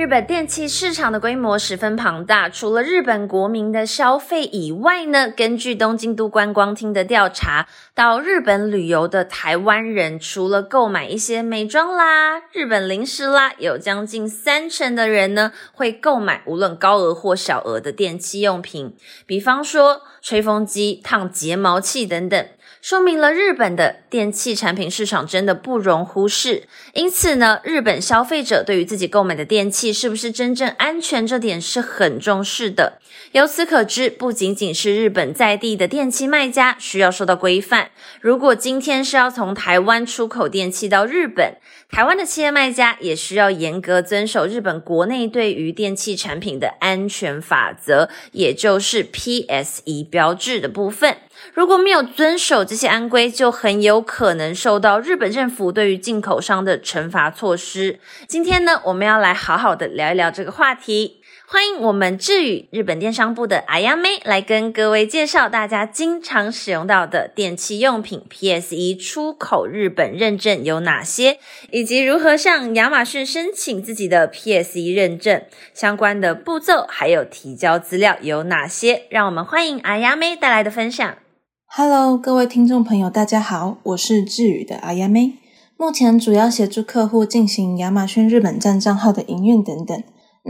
日本电器市场的规模十分庞大，除了日本国民的消费以外呢，根据东京都观光厅的调查，到日本旅游的台湾人，除了购买一些美妆啦、日本零食啦，有将近三成的人呢会购买无论高额或小额的电器用品，比方说吹风机、烫睫毛器等等。说明了日本的电器产品市场真的不容忽视，因此呢，日本消费者对于自己购买的电器是不是真正安全这点是很重视的。由此可知，不仅仅是日本在地的电器卖家需要受到规范，如果今天是要从台湾出口电器到日本，台湾的企业卖家也需要严格遵守日本国内对于电器产品的安全法则，也就是 PSE 标志的部分。如果没有遵守这些安规，就很有可能受到日本政府对于进口商的惩罚措施。今天呢，我们要来好好的聊一聊这个话题。欢迎我们智宇日本电商部的阿亚妹来跟各位介绍大家经常使用到的电器用品 PSE 出口日本认证有哪些，以及如何向亚马逊申请自己的 PSE 认证相关的步骤，还有提交资料有哪些。让我们欢迎阿亚妹带来的分享。Hello，各位听众朋友，大家好，我是智宇的阿亚妹，目前主要协助客户进行亚马逊日本站账号的营运等等。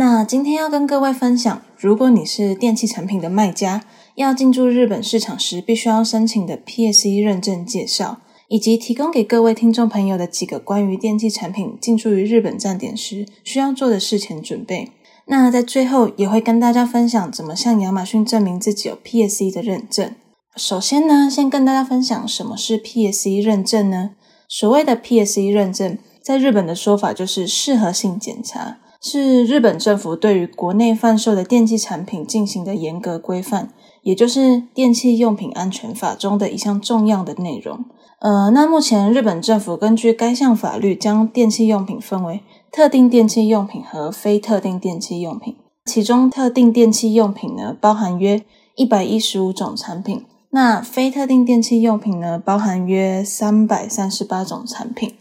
那今天要跟各位分享，如果你是电器产品的卖家，要进驻日本市场时必须要申请的 PSE 认证介绍，以及提供给各位听众朋友的几个关于电器产品进驻于日本站点时需要做的事前准备。那在最后也会跟大家分享怎么向亚马逊证明自己有 PSE 的认证。首先呢，先跟大家分享什么是 PSE 认证呢？所谓的 PSE 认证，在日本的说法就是适合性检查，是日本政府对于国内贩售的电器产品进行的严格规范，也就是《电器用品安全法》中的一项重要的内容。呃，那目前日本政府根据该项法律，将电器用品分为特定电器用品和非特定电器用品，其中特定电器用品呢，包含约一百一十五种产品。那非特定电器用品呢，包含约三百三十八种产品。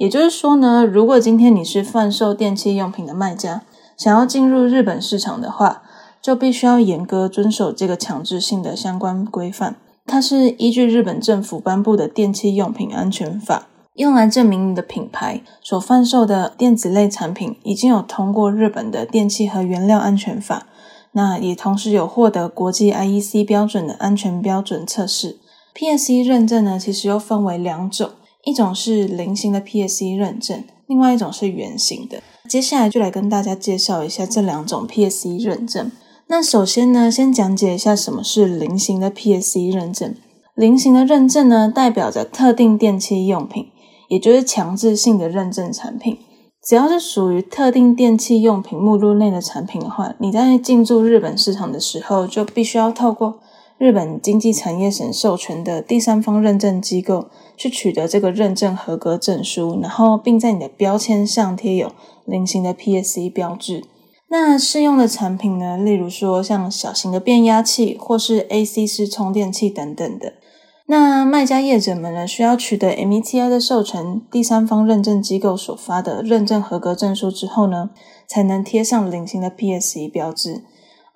也就是说呢，如果今天你是贩售电器用品的卖家，想要进入日本市场的话，就必须要严格遵守这个强制性的相关规范。它是依据日本政府颁布的《电器用品安全法》，用来证明你的品牌所贩售的电子类产品已经有通过日本的电器和原料安全法。那也同时有获得国际 IEC 标准的安全标准测试。PSE 认证呢，其实又分为两种，一种是菱形的 PSE 认证，另外一种是圆形的。接下来就来跟大家介绍一下这两种 PSE 认证。那首先呢，先讲解一下什么是菱形的 PSE 认证。菱形的认证呢，代表着特定电器用品，也就是强制性的认证产品。只要是属于特定电器用品目录内的产品的话，你在进驻日本市场的时候，就必须要透过日本经济产业省授权的第三方认证机构去取得这个认证合格证书，然后并在你的标签上贴有菱形的 PSE 标志。那适用的产品呢，例如说像小型的变压器或是 AC 式充电器等等的。那卖家业者们呢，需要取得 METI 的授权，第三方认证机构所发的认证合格证书之后呢，才能贴上菱形的 PSE 标志。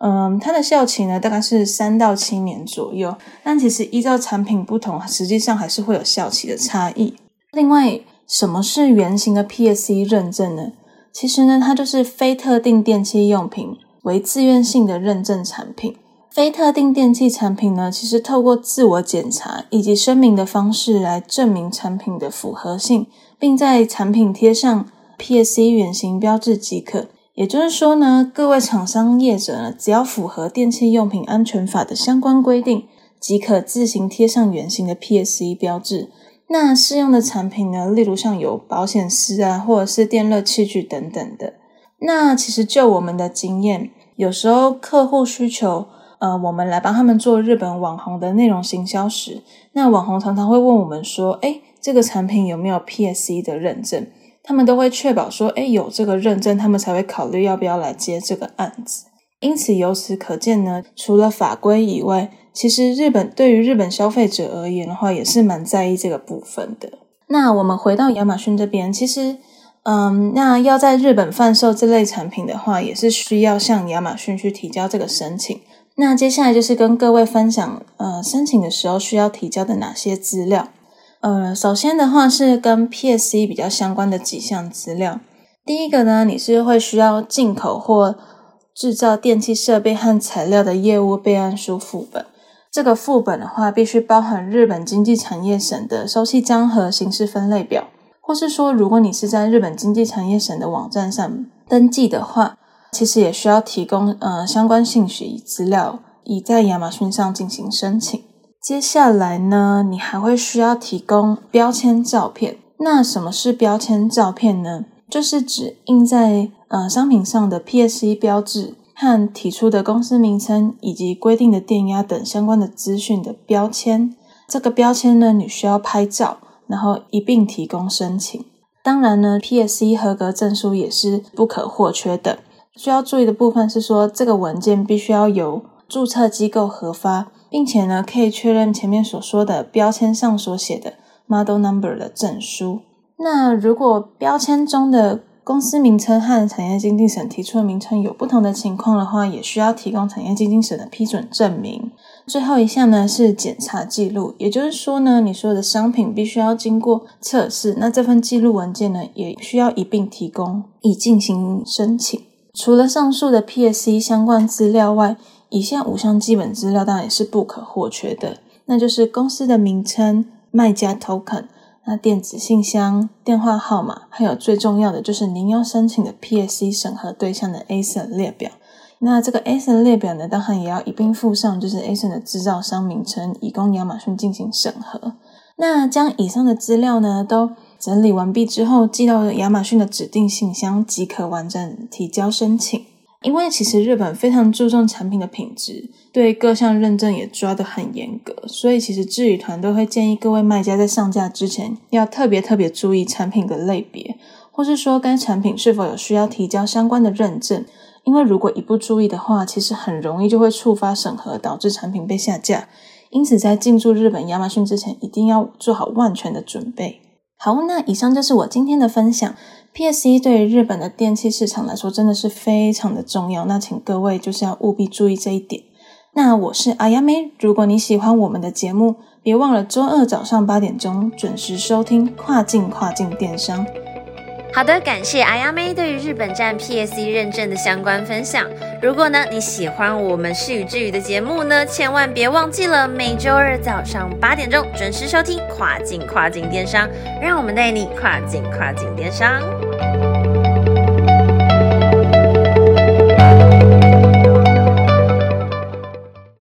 嗯，它的效期呢，大概是三到七年左右，但其实依照产品不同，实际上还是会有效期的差异。另外，什么是圆形的 PSE 认证呢？其实呢，它就是非特定电器用品为自愿性的认证产品。非特定电器产品呢，其实透过自我检查以及声明的方式来证明产品的符合性，并在产品贴上 PSE 圆形标志即可。也就是说呢，各位厂商业者呢，只要符合电器用品安全法的相关规定，即可自行贴上圆形的 PSE 标志。那适用的产品呢，例如像有保险丝啊，或者是电热器具等等的。那其实就我们的经验，有时候客户需求，呃，我们来帮他们做日本网红的内容行销时，那网红常常会问我们说：“哎，这个产品有没有 PSE 的认证？”他们都会确保说：“哎，有这个认证，他们才会考虑要不要来接这个案子。”因此，由此可见呢，除了法规以外，其实日本对于日本消费者而言的话，也是蛮在意这个部分的。那我们回到亚马逊这边，其实。嗯，那要在日本贩售这类产品的话，也是需要向亚马逊去提交这个申请。那接下来就是跟各位分享，呃，申请的时候需要提交的哪些资料。呃，首先的话是跟 PSC 比较相关的几项资料。第一个呢，你是会需要进口或制造电器设备和材料的业务备案书副本。这个副本的话，必须包含日本经济产业省的收气章和形式分类表。或是说，如果你是在日本经济产业省的网站上登记的话，其实也需要提供呃相关信息资料，以在亚马逊上进行申请。接下来呢，你还会需要提供标签照片。那什么是标签照片呢？就是指印在呃商品上的 PSE 标志和提出的公司名称以及规定的电压等相关的资讯的标签。这个标签呢，你需要拍照。然后一并提供申请。当然呢，PSE 合格证书也是不可或缺的。需要注意的部分是说，这个文件必须要由注册机构核发，并且呢，可以确认前面所说的标签上所写的 Model Number 的证书。那如果标签中的公司名称和产业经济省提出的名称有不同的情况的话，也需要提供产业经济省的批准证明。最后一项呢是检查记录，也就是说呢，你所有的商品必须要经过测试，那这份记录文件呢也需要一并提供，以进行申请。除了上述的 PSC 相关资料外，以下五项基本资料当然也是不可或缺的，那就是公司的名称、卖家 token、那电子信箱、电话号码，还有最重要的就是您要申请的 PSC 审核对象的 ASIN 列表。那这个 ASIN 列表呢，当然也要一并附上，就是 ASIN 的制造商名称，以供亚马逊进行审核。那将以上的资料呢，都整理完毕之后，寄到亚马逊的指定信箱，即可完整提交申请。因为其实日本非常注重产品的品质，对各项认证也抓得很严格，所以其实智宇团队会建议各位卖家在上架之前，要特别特别注意产品的类别，或是说该产品是否有需要提交相关的认证。因为如果一不注意的话，其实很容易就会触发审核，导致产品被下架。因此，在进驻日本亚马逊之前，一定要做好万全的准备。好，那以上就是我今天的分享。PSE 对于日本的电器市场来说，真的是非常的重要。那请各位就是要务必注意这一点。那我是阿亚妹，如果你喜欢我们的节目，别忘了周二早上八点钟准时收听《跨境跨境电商》。好的，感谢阿亚妹对于日本站 PSC 认证的相关分享。如果呢你喜欢我们是与之语的节目呢，千万别忘记了每周二早上八点钟准时收听跨境跨境电商，让我们带你跨境跨境电商。